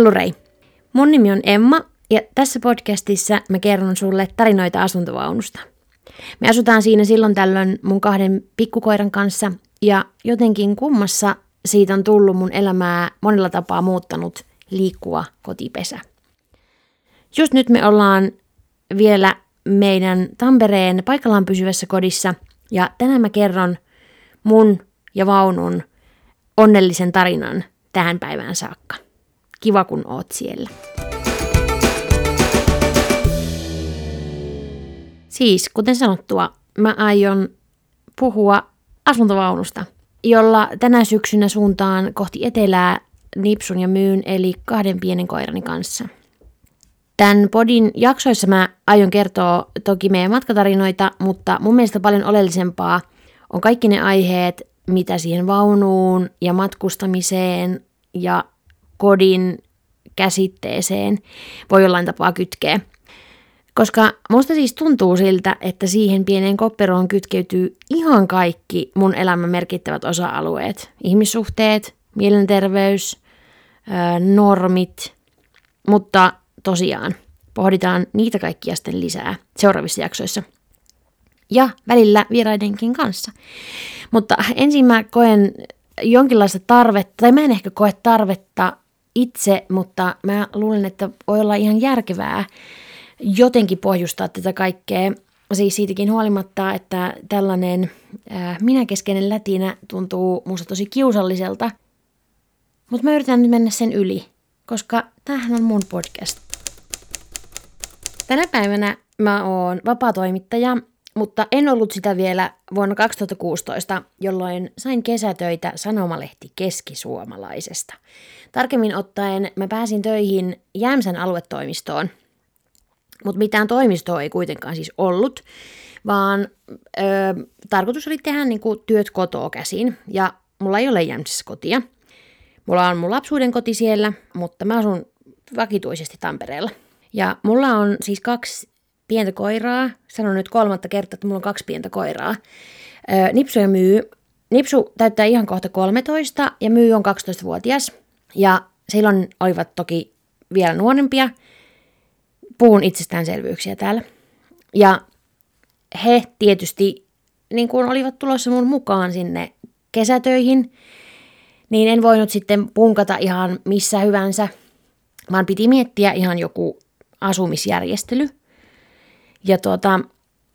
Hellurei! Mun nimi on Emma ja tässä podcastissa mä kerron sulle tarinoita asuntovaunusta. Me asutaan siinä silloin tällöin mun kahden pikkukoiran kanssa ja jotenkin kummassa siitä on tullut mun elämää monella tapaa muuttanut liikkuva kotipesä. Just nyt me ollaan vielä meidän Tampereen paikallaan pysyvässä kodissa ja tänään mä kerron mun ja vaunun onnellisen tarinan tähän päivään saakka. Kiva kun oot siellä. Siis, kuten sanottua, mä aion puhua asuntovaunusta, jolla tänä syksynä suuntaan kohti etelää Nipsun ja Myyn eli kahden pienen koirani kanssa. Tämän podin jaksoissa mä aion kertoa toki meidän matkatarinoita, mutta mun mielestä paljon oleellisempaa on kaikki ne aiheet, mitä siihen vaunuun ja matkustamiseen ja kodin käsitteeseen voi jollain tapaa kytkeä. Koska musta siis tuntuu siltä, että siihen pieneen kopperoon kytkeytyy ihan kaikki mun elämän merkittävät osa-alueet. Ihmissuhteet, mielenterveys, normit, mutta tosiaan pohditaan niitä kaikkia sitten lisää seuraavissa jaksoissa. Ja välillä vieraidenkin kanssa. Mutta ensin mä koen jonkinlaista tarvetta, tai mä en ehkä koe tarvetta itse, mutta mä luulen, että voi olla ihan järkevää jotenkin pohjustaa tätä kaikkea. Siis siitäkin huolimatta, että tällainen äh, minäkeskeinen lätinä tuntuu musta tosi kiusalliselta. Mutta mä yritän nyt mennä sen yli, koska tämähän on mun podcast. Tänä päivänä mä oon vapaa-toimittaja, mutta en ollut sitä vielä vuonna 2016, jolloin sain kesätöitä sanomalehti keskisuomalaisesta. Tarkemmin ottaen mä pääsin töihin Jämsän aluetoimistoon, mutta mitään toimistoa ei kuitenkaan siis ollut, vaan ö, tarkoitus oli tehdä niinku työt kotoa käsin, ja mulla ei ole Jämsässä kotia. Mulla on mun lapsuuden koti siellä, mutta mä asun vakituisesti Tampereella. Ja mulla on siis kaksi pientä koiraa. Sanon nyt kolmatta kertaa, että mulla on kaksi pientä koiraa. Nipsu ja Myy. Nipsu täyttää ihan kohta 13 ja Myy on 12-vuotias. Ja silloin olivat toki vielä nuorempia. Puhun itsestäänselvyyksiä täällä. Ja he tietysti niin kuin olivat tulossa mun mukaan sinne kesätöihin, niin en voinut sitten punkata ihan missä hyvänsä, vaan piti miettiä ihan joku asumisjärjestely. Ja tuota,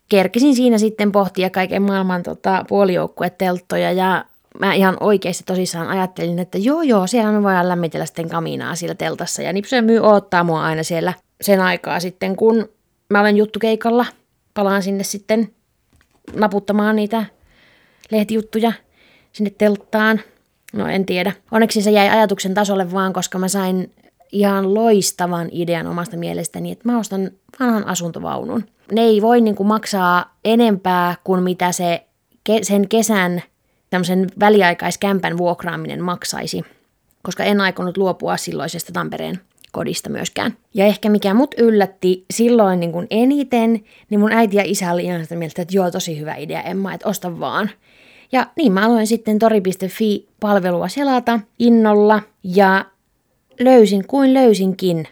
kerkisin siinä sitten pohtia kaiken maailman tota, puolijoukkuetelttoja ja mä ihan oikeasti tosissaan ajattelin, että joo joo, siellä me voidaan lämmitellä sitten kaminaa siellä teltassa ja Nipsu myy odottaa mua aina siellä sen aikaa sitten, kun mä olen juttukeikalla. Palaan sinne sitten naputtamaan niitä lehtijuttuja sinne telttaan. No en tiedä. Onneksi se jäi ajatuksen tasolle vaan, koska mä sain ihan loistavan idean omasta mielestäni, että mä ostan vanhan asuntovaunun. Ne ei voi niin kuin maksaa enempää kuin mitä se sen kesän tämmöisen väliaikaiskämpän vuokraaminen maksaisi, koska en aikonut luopua silloisesta Tampereen kodista myöskään. Ja ehkä mikä mut yllätti silloin niin kuin eniten, niin mun äiti ja isä oli ihan sitä mieltä, että joo, tosi hyvä idea Emma, että osta vaan. Ja niin mä aloin sitten tori.fi-palvelua selata innolla ja löysin kuin löysinkin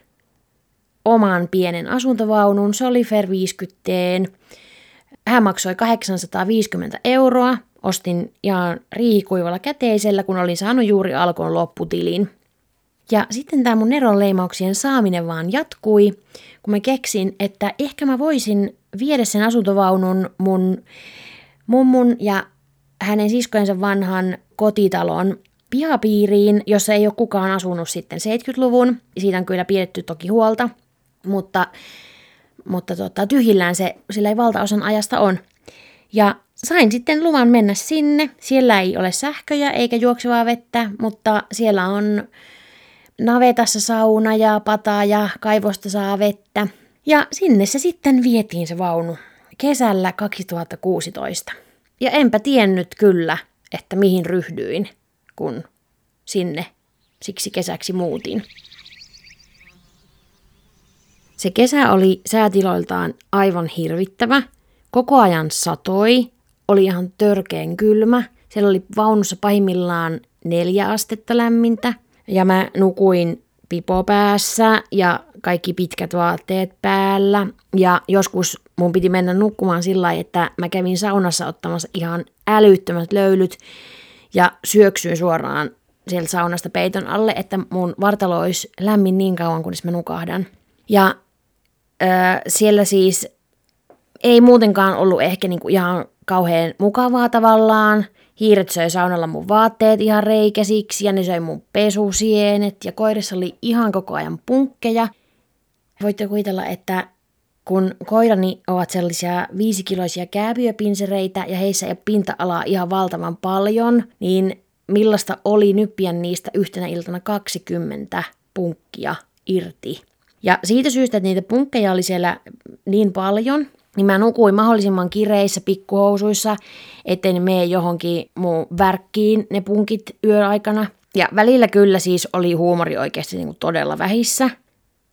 oman pienen asuntovaunun Solifer 50 Hän maksoi 850 euroa. Ostin ihan riihikuivalla käteisellä, kun olin saanut juuri alkoon lopputilin. Ja sitten tämä mun eronleimauksien saaminen vaan jatkui, kun mä keksin, että ehkä mä voisin viedä sen asuntovaunun mun mummun ja hänen siskojensa vanhan kotitalon pihapiiriin, jossa ei ole kukaan asunut sitten 70-luvun. Siitä on kyllä pidetty toki huolta, mutta, mutta tota, tyhjillään se sillä ei valtaosan ajasta on. Ja sain sitten luvan mennä sinne. Siellä ei ole sähköjä eikä juoksevaa vettä, mutta siellä on navetassa sauna ja pata ja kaivosta saa vettä. Ja sinne se sitten vietiin se vaunu kesällä 2016. Ja enpä tiennyt kyllä, että mihin ryhdyin kun sinne siksi kesäksi muutin. Se kesä oli säätiloiltaan aivan hirvittävä. Koko ajan satoi, oli ihan törkeen kylmä. Siellä oli vaunussa pahimmillaan neljä astetta lämmintä. Ja mä nukuin pipo päässä ja kaikki pitkät vaatteet päällä. Ja joskus mun piti mennä nukkumaan sillä että mä kävin saunassa ottamassa ihan älyttömät löylyt ja syöksyin suoraan sieltä saunasta peiton alle, että mun vartalo olisi lämmin niin kauan, kunnes mä nukahdan. Ja ö, siellä siis ei muutenkaan ollut ehkä niinku ihan kauhean mukavaa tavallaan. Hiiret söi saunalla mun vaatteet ihan reikäsiksi ja ne söi mun pesusienet ja koirissa oli ihan koko ajan punkkeja. Voitte kuvitella, että kun koirani ovat sellaisia viisikiloisia kääpiöpinsereitä ja heissä ei pinta-alaa ihan valtavan paljon, niin millaista oli nyppiä niistä yhtenä iltana 20 punkkia irti. Ja siitä syystä, että niitä punkkeja oli siellä niin paljon, niin mä nukuin mahdollisimman kireissä pikkuhousuissa, ettei ne mene johonkin mun värkkiin ne punkit yöaikana. Ja välillä kyllä siis oli huumori oikeasti niin kuin todella vähissä.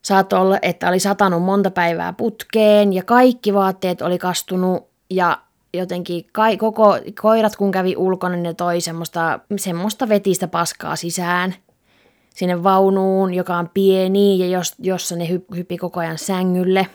Saattoi olla, että oli satanut monta päivää putkeen ja kaikki vaatteet oli kastunut ja jotenkin kai, koko koirat kun kävi ulkona, niin ne toi semmoista, semmoista vetistä paskaa sisään sinne vaunuun, joka on pieni ja jos, jossa ne hy, hyppi koko ajan sängylle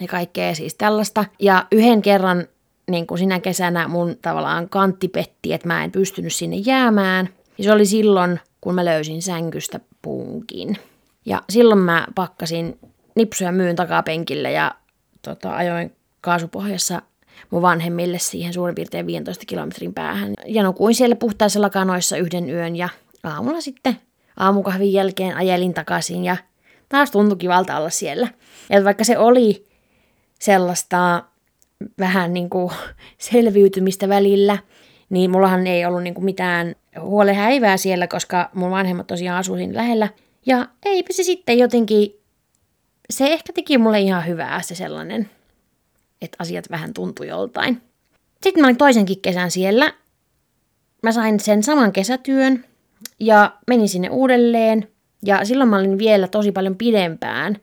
ja kaikkea siis tällaista. Ja yhden kerran niin kuin sinä kesänä mun tavallaan kantti petti, että mä en pystynyt sinne jäämään. Ja se oli silloin, kun mä löysin sänkystä punkin. Ja silloin mä pakkasin nipsuja myyn takapenkille ja tota, ajoin kaasupohjassa mun vanhemmille siihen suurin piirtein 15 kilometrin päähän. Ja nukuin siellä puhtaissa lakanoissa yhden yön ja aamulla sitten aamukahvin jälkeen ajelin takaisin ja taas tuntui kivalta olla siellä. Ja vaikka se oli sellaista vähän niin kuin selviytymistä välillä, niin mullahan ei ollut niin kuin mitään huolehäivää siellä, koska mun vanhemmat tosiaan asuivat siinä lähellä. Ja eipä se sitten jotenkin, se ehkä teki mulle ihan hyvää se sellainen että asiat vähän tuntui joltain. Sitten mä olin toisenkin kesän siellä. Mä sain sen saman kesätyön ja menin sinne uudelleen. Ja silloin mä olin vielä tosi paljon pidempään.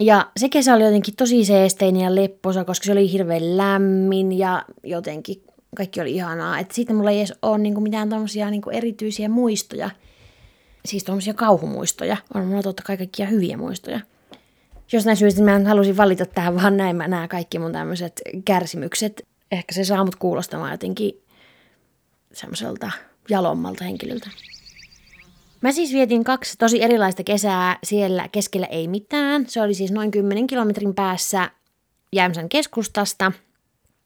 Ja se kesä oli jotenkin tosi seesteinen ja lepposa, koska se oli hirveän lämmin ja jotenkin kaikki oli ihanaa. Että sitten mulla ei edes ole niinku mitään tommosia niinku erityisiä muistoja. Siis tommosia kauhumuistoja. On mulla totta kai kaikkia hyviä muistoja jostain syystä mä halusin valita tähän vaan näin mä nämä kaikki mun tämmöiset kärsimykset. Ehkä se saa mut kuulostamaan jotenkin semmoiselta jalommalta henkilöltä. Mä siis vietin kaksi tosi erilaista kesää siellä keskellä ei mitään. Se oli siis noin 10 kilometrin päässä Jämsän keskustasta.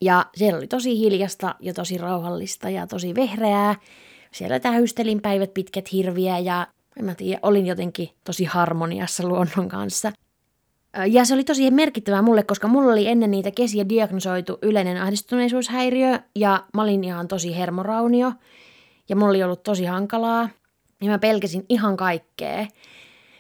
Ja siellä oli tosi hiljasta ja tosi rauhallista ja tosi vehreää. Siellä tähystelin päivät pitkät hirviä ja en mä tiedä, olin jotenkin tosi harmoniassa luonnon kanssa. Ja se oli tosi merkittävää mulle, koska mulla oli ennen niitä kesiä diagnosoitu yleinen ahdistuneisuushäiriö ja mä olin ihan tosi hermoraunio ja mulla oli ollut tosi hankalaa ja mä pelkäsin ihan kaikkea.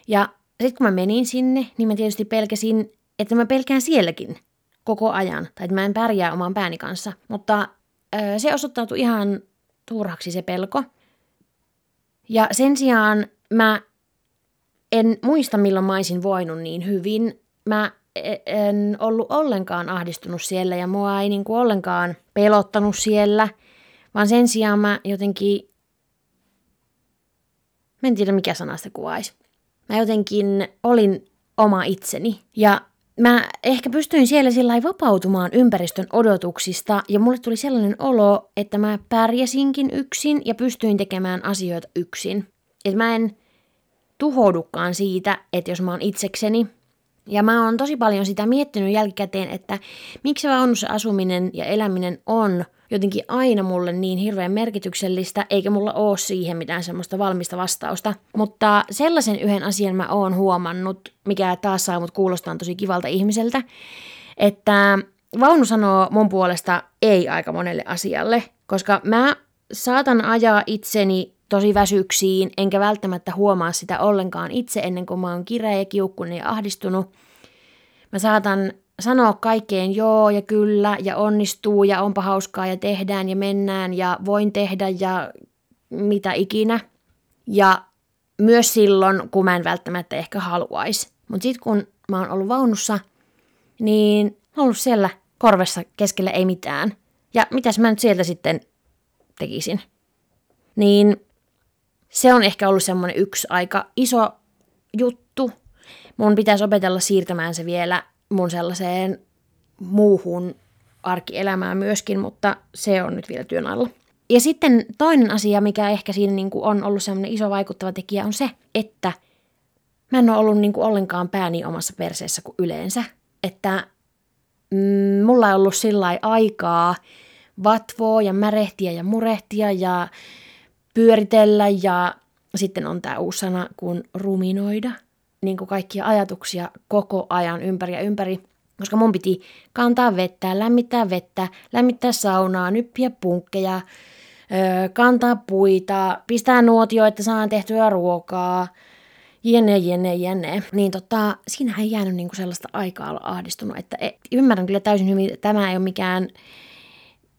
Ja sitten kun mä menin sinne, niin mä tietysti pelkäsin, että mä pelkään sielläkin koko ajan, tai että mä en pärjää oman pääni kanssa. Mutta ö, se osoittautui ihan turhaksi se pelko. Ja sen sijaan mä en muista, milloin mä olisin voinut niin hyvin, mä e- en ollut ollenkaan ahdistunut siellä ja mua ei niinku ollenkaan pelottanut siellä, vaan sen sijaan mä jotenkin, mä en tiedä mikä sana se kuvaisi. Mä jotenkin olin oma itseni ja mä ehkä pystyin siellä sillä vapautumaan ympäristön odotuksista ja mulle tuli sellainen olo, että mä pärjäsinkin yksin ja pystyin tekemään asioita yksin. Että mä en tuhoudukaan siitä, että jos mä oon itsekseni, ja mä oon tosi paljon sitä miettinyt jälkikäteen, että miksi vaunussa asuminen ja eläminen on jotenkin aina mulle niin hirveän merkityksellistä, eikä mulla oo siihen mitään semmoista valmista vastausta. Mutta sellaisen yhden asian mä oon huomannut, mikä taas saa mut kuulostaa tosi kivalta ihmiseltä, että vaunu sanoo mun puolesta ei aika monelle asialle, koska mä saatan ajaa itseni tosi väsyksiin, enkä välttämättä huomaa sitä ollenkaan itse ennen kuin mä oon kireä ja kiukkunen ja ahdistunut. Mä saatan sanoa kaikkeen joo ja kyllä ja onnistuu ja onpa hauskaa ja tehdään ja mennään ja voin tehdä ja mitä ikinä. Ja myös silloin, kun mä en välttämättä ehkä haluaisi. Mutta sitten kun mä oon ollut vaunussa, niin mä oon ollut siellä korvessa keskellä ei mitään. Ja mitäs mä nyt sieltä sitten tekisin? Niin se on ehkä ollut semmoinen yksi aika iso juttu. Mun pitäisi opetella siirtämään se vielä mun sellaiseen muuhun arkielämään myöskin, mutta se on nyt vielä työn alla. Ja sitten toinen asia, mikä ehkä siinä niin kuin on ollut semmoinen iso vaikuttava tekijä, on se, että mä en ole ollut niin kuin ollenkaan pääni omassa perseessä kuin yleensä. Että mm, mulla ei ollut sillä aikaa vatvoa ja märehtiä ja murehtia ja pyöritellä ja sitten on tämä uusi sana kuin ruminoida, niin kuin kaikkia ajatuksia koko ajan ympäri ja ympäri, koska mun piti kantaa vettä, lämmittää vettä, lämmittää saunaa, nyppiä punkkeja, kantaa puita, pistää nuotio, että saan tehtyä ruokaa, jene, jene, jene. Niin tota, siinä ei jäänyt niinku sellaista aikaa olla ahdistunut, että e, ymmärrän kyllä täysin hyvin, että tämä ei ole mikään,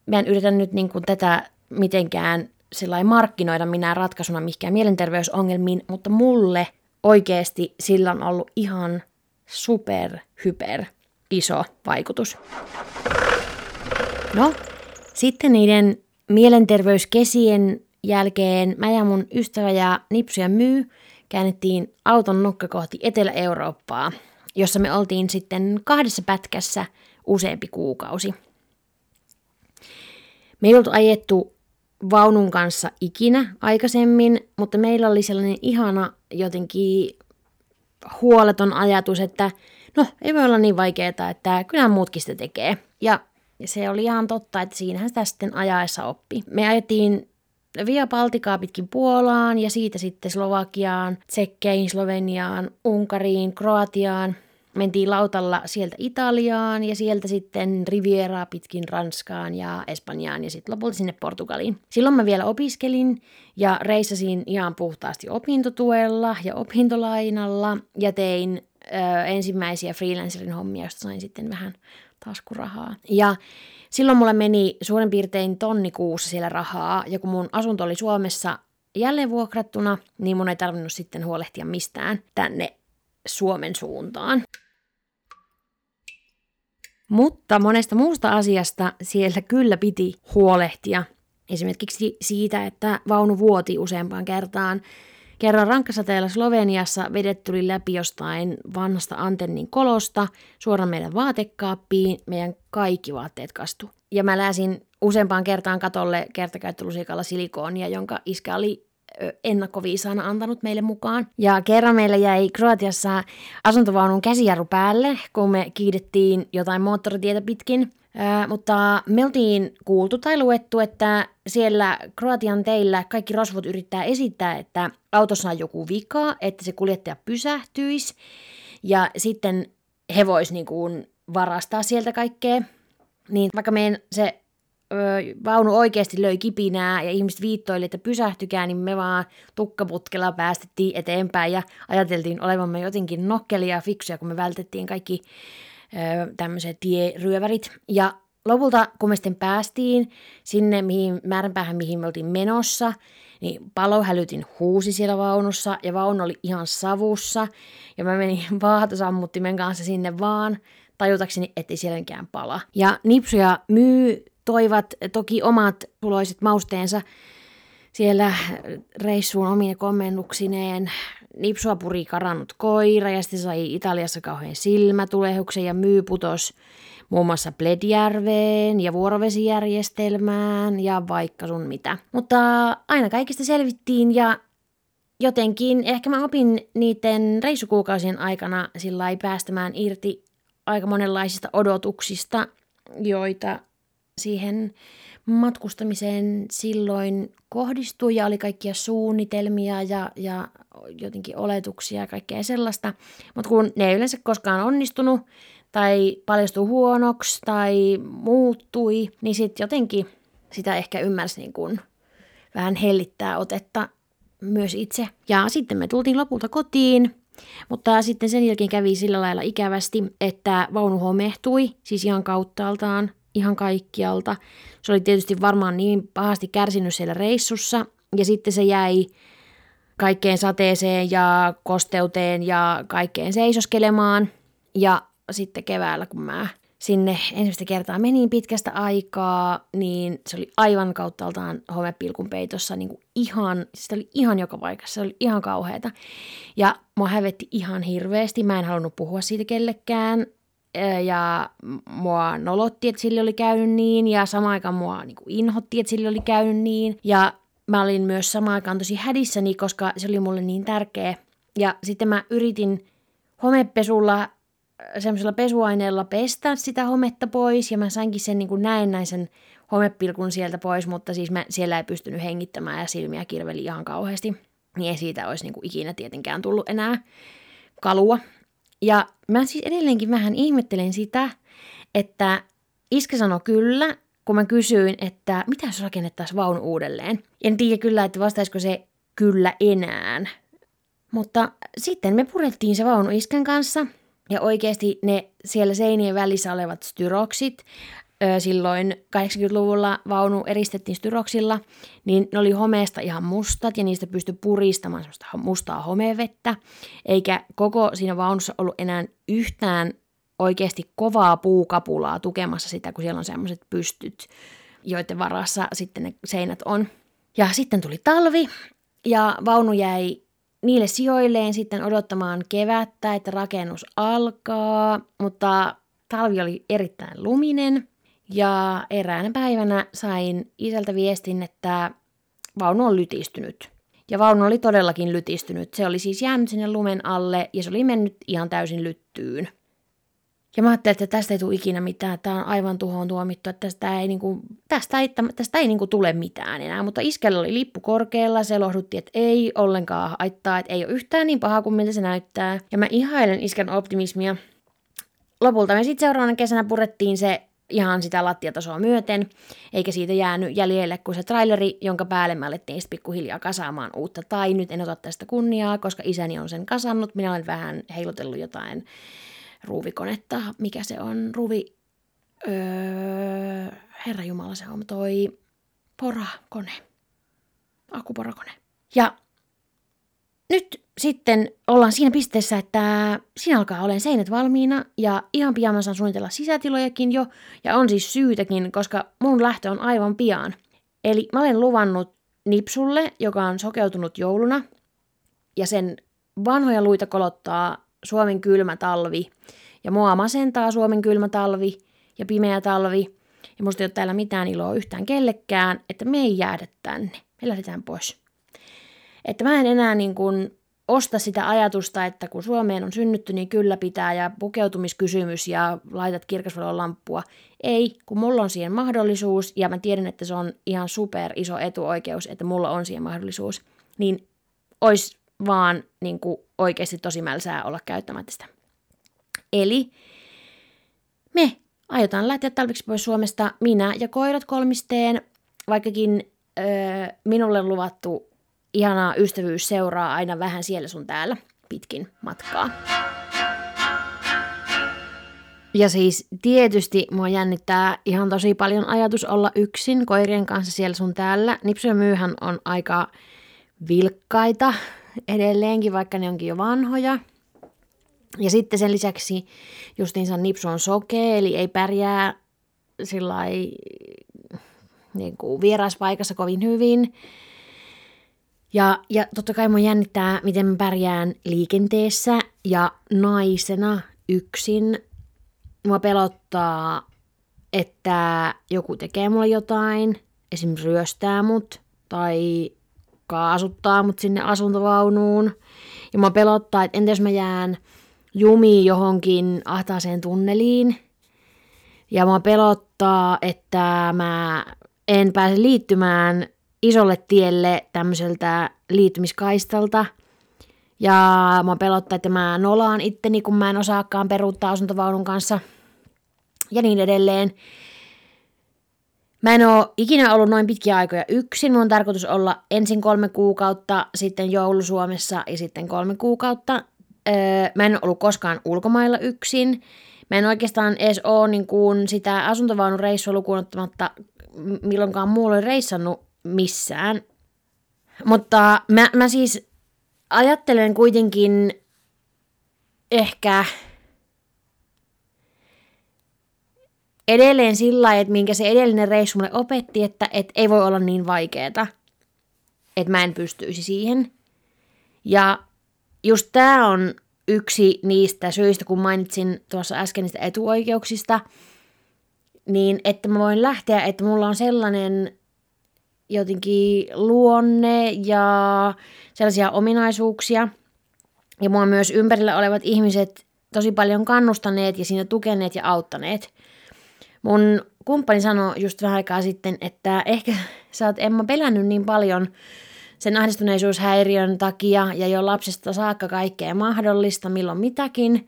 mä en yritä nyt niinku tätä mitenkään sillä markkinoida minä ratkaisuna mihinkään mielenterveysongelmiin, mutta mulle oikeasti sillä on ollut ihan super, hyper iso vaikutus. No, sitten niiden mielenterveyskesien jälkeen mä ja mun ystävä ja Nipsu ja Myy käännettiin auton nokka kohti Etelä-Eurooppaa, jossa me oltiin sitten kahdessa pätkässä useampi kuukausi. Me ei oltu ajettu vaunun kanssa ikinä aikaisemmin, mutta meillä oli sellainen ihana jotenkin huoleton ajatus, että no ei voi olla niin vaikeaa, että kyllä muutkin sitä tekee. Ja se oli ihan totta, että siinähän sitä sitten ajaessa oppi. Me ajettiin Via Baltikaa pitkin Puolaan ja siitä sitten Slovakiaan, Tsekkeihin, Sloveniaan, Unkariin, Kroatiaan – mentiin lautalla sieltä Italiaan ja sieltä sitten Rivieraa pitkin Ranskaan ja Espanjaan ja sitten lopulta sinne Portugaliin. Silloin mä vielä opiskelin ja reissasin ihan puhtaasti opintotuella ja opintolainalla ja tein ö, ensimmäisiä freelancerin hommia, joista sain sitten vähän taskurahaa. Ja silloin mulle meni suurin piirtein tonni kuussa siellä rahaa ja kun mun asunto oli Suomessa jälleen vuokrattuna, niin mun ei tarvinnut sitten huolehtia mistään tänne Suomen suuntaan. Mutta monesta muusta asiasta siellä kyllä piti huolehtia. Esimerkiksi siitä, että vaunu vuoti useampaan kertaan. Kerran rankkasateella Sloveniassa vedet tuli läpi jostain vanhasta antennin kolosta suoraan meidän vaatekaappiin, meidän kaikki vaatteet kastu. Ja mä läsin useampaan kertaan katolle kertakäyttölusikalla silikoonia, jonka iskä oli ennakkoviisaana antanut meille mukaan. Ja kerran meillä jäi Kroatiassa asuntovaunun käsijarru päälle, kun me kiidettiin jotain moottoritietä pitkin. Ää, mutta me oltiin kuultu tai luettu, että siellä Kroatian teillä kaikki rosvot yrittää esittää, että autossa on joku vika, että se kuljettaja pysähtyisi ja sitten he vois niinku varastaa sieltä kaikkea. Niin vaikka meidän se vaunu oikeasti löi kipinää ja ihmiset viittoili, että pysähtykää, niin me vaan tukkaputkella päästettiin eteenpäin ja ajateltiin olevamme jotenkin nokkelia ja fiksuja, kun me vältettiin kaikki tämmöiset tieryövärit. Ja lopulta, kun me sitten päästiin sinne mihin, määränpäähän, mihin me oltiin menossa, niin palohälytin huusi siellä vaunussa ja vaunu oli ihan savussa. Ja mä menin vaahtosammuttimen kanssa sinne vaan tajutakseni, ettei siellä pala. Ja Nipsuja myy toivat toki omat tuloiset mausteensa siellä reissuun omine kommennuksineen. Nipsua puri karannut koira ja sitten sai Italiassa kauhean silmätulehuksen ja myy putos muun muassa Bledjärveen ja vuorovesijärjestelmään ja vaikka sun mitä. Mutta aina kaikista selvittiin ja jotenkin ehkä mä opin niiden reissukuukausien aikana sillä ei päästämään irti aika monenlaisista odotuksista, joita siihen matkustamiseen silloin kohdistui ja oli kaikkia suunnitelmia ja, ja jotenkin oletuksia ja kaikkea sellaista. Mutta kun ne ei yleensä koskaan onnistunut tai paljastui huonoksi tai muuttui, niin sitten jotenkin sitä ehkä ymmärsi niin kun vähän hellittää otetta myös itse. Ja sitten me tultiin lopulta kotiin, mutta sitten sen jälkeen kävi sillä lailla ikävästi, että vaunu homehtui, siis ihan kauttaaltaan, ihan kaikkialta. Se oli tietysti varmaan niin pahasti kärsinyt siellä reissussa ja sitten se jäi kaikkeen sateeseen ja kosteuteen ja kaikkeen seisoskelemaan. Ja sitten keväällä, kun mä sinne ensimmäistä kertaa menin pitkästä aikaa, niin se oli aivan kauttaaltaan homepilkun peitossa niin kuin ihan, se oli ihan joka paikassa, se oli ihan kauheata. Ja mua hävetti ihan hirveästi, mä en halunnut puhua siitä kellekään, ja mua nolotti, että sille oli käynyt niin, ja samaan aikaan mua niin kuin inhotti, että sille oli käynyt niin, ja mä olin myös samaan aikaan tosi hädissäni, koska se oli mulle niin tärkeä. Ja sitten mä yritin homepesulla semmoisella pesuaineella pestä sitä hometta pois ja mä sainkin sen niin kuin näennäisen homepilkun sieltä pois, mutta siis mä siellä ei pystynyt hengittämään ja silmiä kirveli ihan kauheasti. Niin ei siitä olisi niin kuin ikinä tietenkään tullut enää kalua. Ja mä siis edelleenkin vähän ihmettelen sitä, että iskä sanoi kyllä, kun mä kysyin, että mitä jos rakennettaisiin vaunu uudelleen. En tiedä kyllä, että vastaisiko se kyllä enää. Mutta sitten me purettiin se vaunu iskän kanssa ja oikeasti ne siellä seinien välissä olevat styroksit, silloin 80-luvulla vaunu eristettiin styroksilla, niin ne oli homeesta ihan mustat ja niistä pystyi puristamaan semmoista mustaa homevettä, eikä koko siinä vaunussa ollut enää yhtään oikeasti kovaa puukapulaa tukemassa sitä, kun siellä on semmoiset pystyt, joiden varassa sitten ne seinät on. Ja sitten tuli talvi ja vaunu jäi niille sijoilleen sitten odottamaan kevättä, että rakennus alkaa, mutta talvi oli erittäin luminen ja eräänä päivänä sain isältä viestin, että vaunu on lytistynyt. Ja vaunu oli todellakin lytistynyt. Se oli siis jäänyt sinne lumen alle ja se oli mennyt ihan täysin lyttyyn. Ja mä ajattelin, että tästä ei tule ikinä mitään, tämä on aivan tuhoon tuomittu, että tästä ei, niinku, tästä ei, tästä ei niinku tule mitään enää. Mutta iskellä oli lippu korkealla, se lohdutti, että ei ollenkaan haittaa, että ei ole yhtään niin paha kuin miltä se näyttää. Ja mä ihailen iskän optimismia. Lopulta me sitten seuraavana kesänä purettiin se ihan sitä lattiatasoa myöten, eikä siitä jäänyt jäljelle kuin se traileri, jonka päälle me alettiin pikkuhiljaa kasaamaan uutta. Tai nyt en ota tästä kunniaa, koska isäni on sen kasannut. Minä olen vähän heilutellut jotain ruuvikonetta, mikä se on, ruuvi, öö, herra Jumala se on toi porakone, akkuporakone. Ja nyt sitten ollaan siinä pisteessä, että siinä alkaa olen seinät valmiina ja ihan pian mä saan suunnitella sisätilojakin jo ja on siis syytäkin, koska mun lähtö on aivan pian. Eli mä olen luvannut Nipsulle, joka on sokeutunut jouluna ja sen vanhoja luita kolottaa Suomen kylmä talvi. Ja mua masentaa Suomen kylmä talvi ja pimeä talvi. Ja musta ei ole täällä mitään iloa yhtään kellekään, että me ei jäädä tänne. Me lähdetään pois. Että mä en enää niin kuin osta sitä ajatusta, että kun Suomeen on synnytty, niin kyllä pitää ja pukeutumiskysymys ja laitat kirkasvalon lamppua. Ei, kun mulla on siihen mahdollisuus ja mä tiedän, että se on ihan super iso etuoikeus, että mulla on siihen mahdollisuus, niin olisi vaan niin kuin oikeasti tosi mälsää olla käyttämättä sitä. Eli me aiotaan lähteä talviksi pois Suomesta, minä ja koirat kolmisteen, vaikkakin öö, minulle luvattu ihana ystävyys seuraa aina vähän siellä sun täällä pitkin matkaa. Ja siis tietysti mua jännittää ihan tosi paljon ajatus olla yksin koirien kanssa siellä sun täällä. Nipsu ja myyhän on aika vilkkaita edelleenkin, vaikka ne onkin jo vanhoja. Ja sitten sen lisäksi justiinsa Nipsu on sokea, eli ei pärjää sillä niin vieraspaikassa kovin hyvin. Ja, ja totta kai mun jännittää, miten mä pärjään liikenteessä ja naisena yksin. Mua pelottaa, että joku tekee mulle jotain, esim. ryöstää mut tai kaasuttaa mut sinne asuntovaunuun. Ja mua pelottaa, että entä jos mä jään jumiin johonkin ahtaaseen tunneliin. Ja mua pelottaa, että mä en pääse liittymään isolle tielle tämmöiseltä liittymiskaistalta. Ja mä pelottaa, että mä nolaan itteni, kun mä en osaakaan peruuttaa asuntovaunun kanssa. Ja niin edelleen. Mä en oo ikinä ollut noin pitkiä aikoja yksin. Mun on tarkoitus olla ensin kolme kuukautta, sitten joulu Suomessa ja sitten kolme kuukautta. Öö, mä en ollut koskaan ulkomailla yksin. Mä en oikeastaan edes oo niin kuin sitä asuntovaunun reissua lukuun ottamatta milloinkaan muulla ole reissannut missään. Mutta mä, mä siis ajattelen kuitenkin ehkä edelleen sillä lailla, että minkä se edellinen reissu mulle opetti, että, että ei voi olla niin vaikeeta, että mä en pystyisi siihen. Ja just tämä on yksi niistä syistä, kun mainitsin tuossa äsken niistä etuoikeuksista, niin että mä voin lähteä, että mulla on sellainen jotenkin luonne ja sellaisia ominaisuuksia. Ja mua myös ympärillä olevat ihmiset tosi paljon kannustaneet ja siinä tukeneet ja auttaneet. Mun kumppani sanoi just vähän aikaa sitten, että ehkä sä oot Emma pelännyt niin paljon sen ahdistuneisuushäiriön takia ja jo lapsesta saakka kaikkea mahdollista, milloin mitäkin,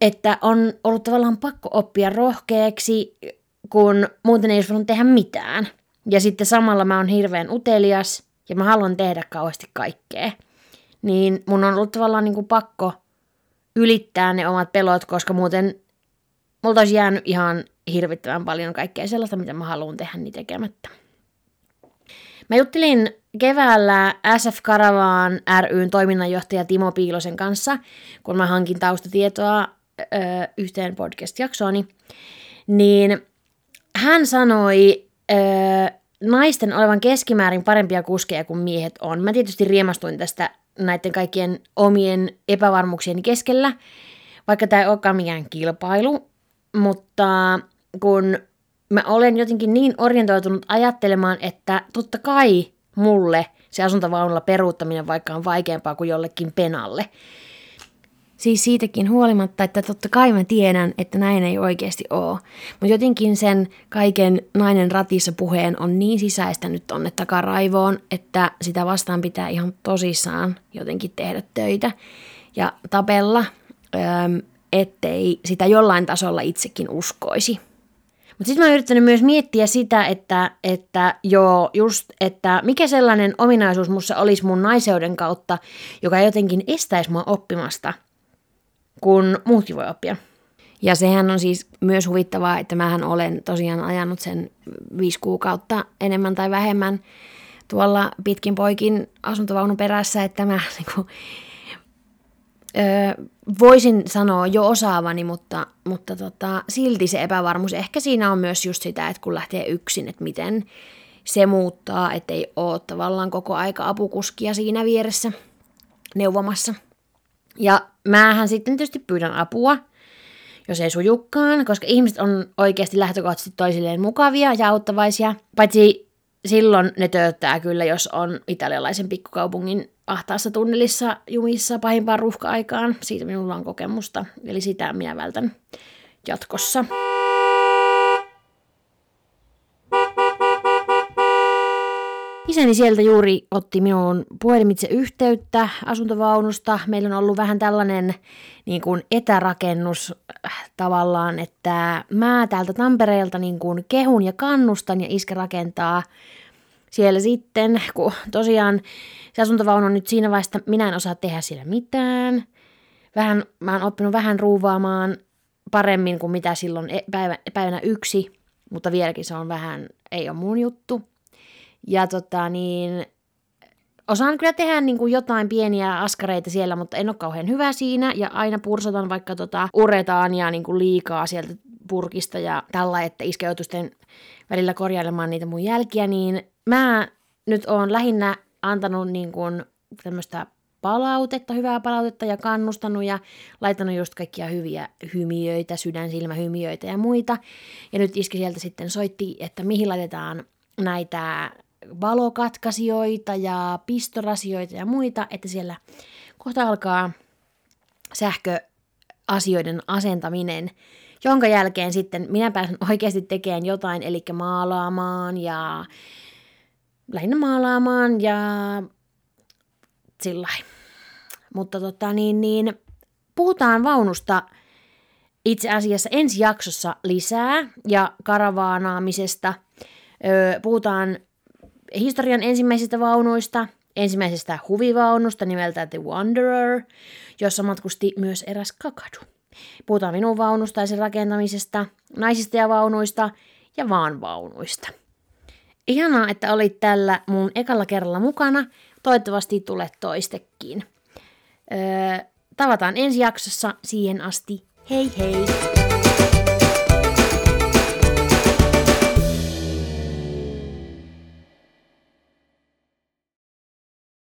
että on ollut tavallaan pakko oppia rohkeaksi, kun muuten ei olisi voinut tehdä mitään. Ja sitten samalla mä oon hirveän utelias ja mä haluan tehdä kauheasti kaikkea. Niin mun on ollut tavallaan niin kuin pakko ylittää ne omat pelot, koska muuten multa olisi jäänyt ihan hirvittävän paljon kaikkea sellaista, mitä mä haluan tehdä niin tekemättä. Mä juttelin keväällä SF Karavaan ryn toiminnanjohtaja Timo Piilosen kanssa, kun mä hankin taustatietoa ö, yhteen podcast-jaksooni, niin hän sanoi ö, naisten olevan keskimäärin parempia kuskeja kuin miehet on. Mä tietysti riemastuin tästä näiden kaikkien omien epävarmuuksien keskellä, vaikka tämä ei olekaan mikään kilpailu, mutta kun mä olen jotenkin niin orientoitunut ajattelemaan, että totta kai mulle se asuntovaunulla peruuttaminen vaikka on vaikeampaa kuin jollekin penalle. Siis siitäkin huolimatta, että totta kai mä tiedän, että näin ei oikeasti ole. Mutta jotenkin sen kaiken nainen ratissa puheen on niin sisäistänyt tonne takaraivoon, että sitä vastaan pitää ihan tosissaan jotenkin tehdä töitä ja tapella, ettei sitä jollain tasolla itsekin uskoisi. Mutta sitten mä oon yrittänyt myös miettiä sitä, että, että joo, just, että mikä sellainen ominaisuus mussa olisi mun naiseuden kautta, joka jotenkin estäisi mua oppimasta, kun muutkin voi oppia. Ja sehän on siis myös huvittavaa, että mähän olen tosiaan ajanut sen viisi kuukautta enemmän tai vähemmän tuolla pitkin poikin asuntovaunun perässä, että mä niin kuin, öö, voisin sanoa jo osaavani, mutta, mutta tota, silti se epävarmuus. Ehkä siinä on myös just sitä, että kun lähtee yksin, että miten se muuttaa, ettei ole tavallaan koko aika apukuskia siinä vieressä neuvomassa. Ja määhän sitten tietysti pyydän apua, jos ei sujukkaan, koska ihmiset on oikeasti lähtökohtaisesti toisilleen mukavia ja auttavaisia. Paitsi silloin ne tööttää kyllä, jos on italialaisen pikkukaupungin ahtaassa tunnelissa jumissa pahimpaan ruuhka-aikaan. Siitä minulla on kokemusta, eli sitä minä vältän jatkossa. Isäni sieltä juuri otti minuun puhelimitse yhteyttä asuntovaunusta. Meillä on ollut vähän tällainen niin kuin etärakennus äh, tavallaan, että mä täältä Tampereelta niin kuin kehun ja kannustan ja iskä rakentaa siellä sitten, kun tosiaan se asuntovaunu on nyt siinä vaiheessa, että minä en osaa tehdä siellä mitään. Vähän, mä oon oppinut vähän ruuvaamaan paremmin kuin mitä silloin e, päivä, päivänä yksi, mutta vieläkin se on vähän, ei ole mun juttu. Ja tota niin, osaan kyllä tehdä niin kuin jotain pieniä askareita siellä, mutta en ole kauhean hyvä siinä. Ja aina pursotan vaikka tota uretaan ja niin kuin liikaa sieltä purkista ja tällä, että iskä välillä korjailemaan niitä mun jälkiä, niin mä nyt oon lähinnä antanut niin kuin tämmöistä palautetta, hyvää palautetta ja kannustanut ja laittanut just kaikkia hyviä hymiöitä, sydänsilmähymiöitä ja muita. Ja nyt iski sieltä sitten soitti, että mihin laitetaan näitä valokatkaisijoita ja pistorasioita ja muita, että siellä kohta alkaa sähköasioiden asentaminen, jonka jälkeen sitten minä pääsen oikeasti tekemään jotain, eli maalaamaan ja lähinnä maalaamaan ja sillä Mutta tota niin, niin puhutaan vaunusta itse asiassa ensi jaksossa lisää ja karavaanaamisesta. Öö, puhutaan historian ensimmäisistä vaunuista, ensimmäisestä huvivaunusta nimeltä The Wanderer, jossa matkusti myös eräs kakadu. Puhutaan minun vaunusta ja sen rakentamisesta, naisista ja vaunuista ja vaan vaunuista. Ihanaa, että olit tällä mun ekalla kerralla mukana. Toivottavasti tulet toistekin. Öö, tavataan ensi jaksossa. Siihen asti. Hei hei!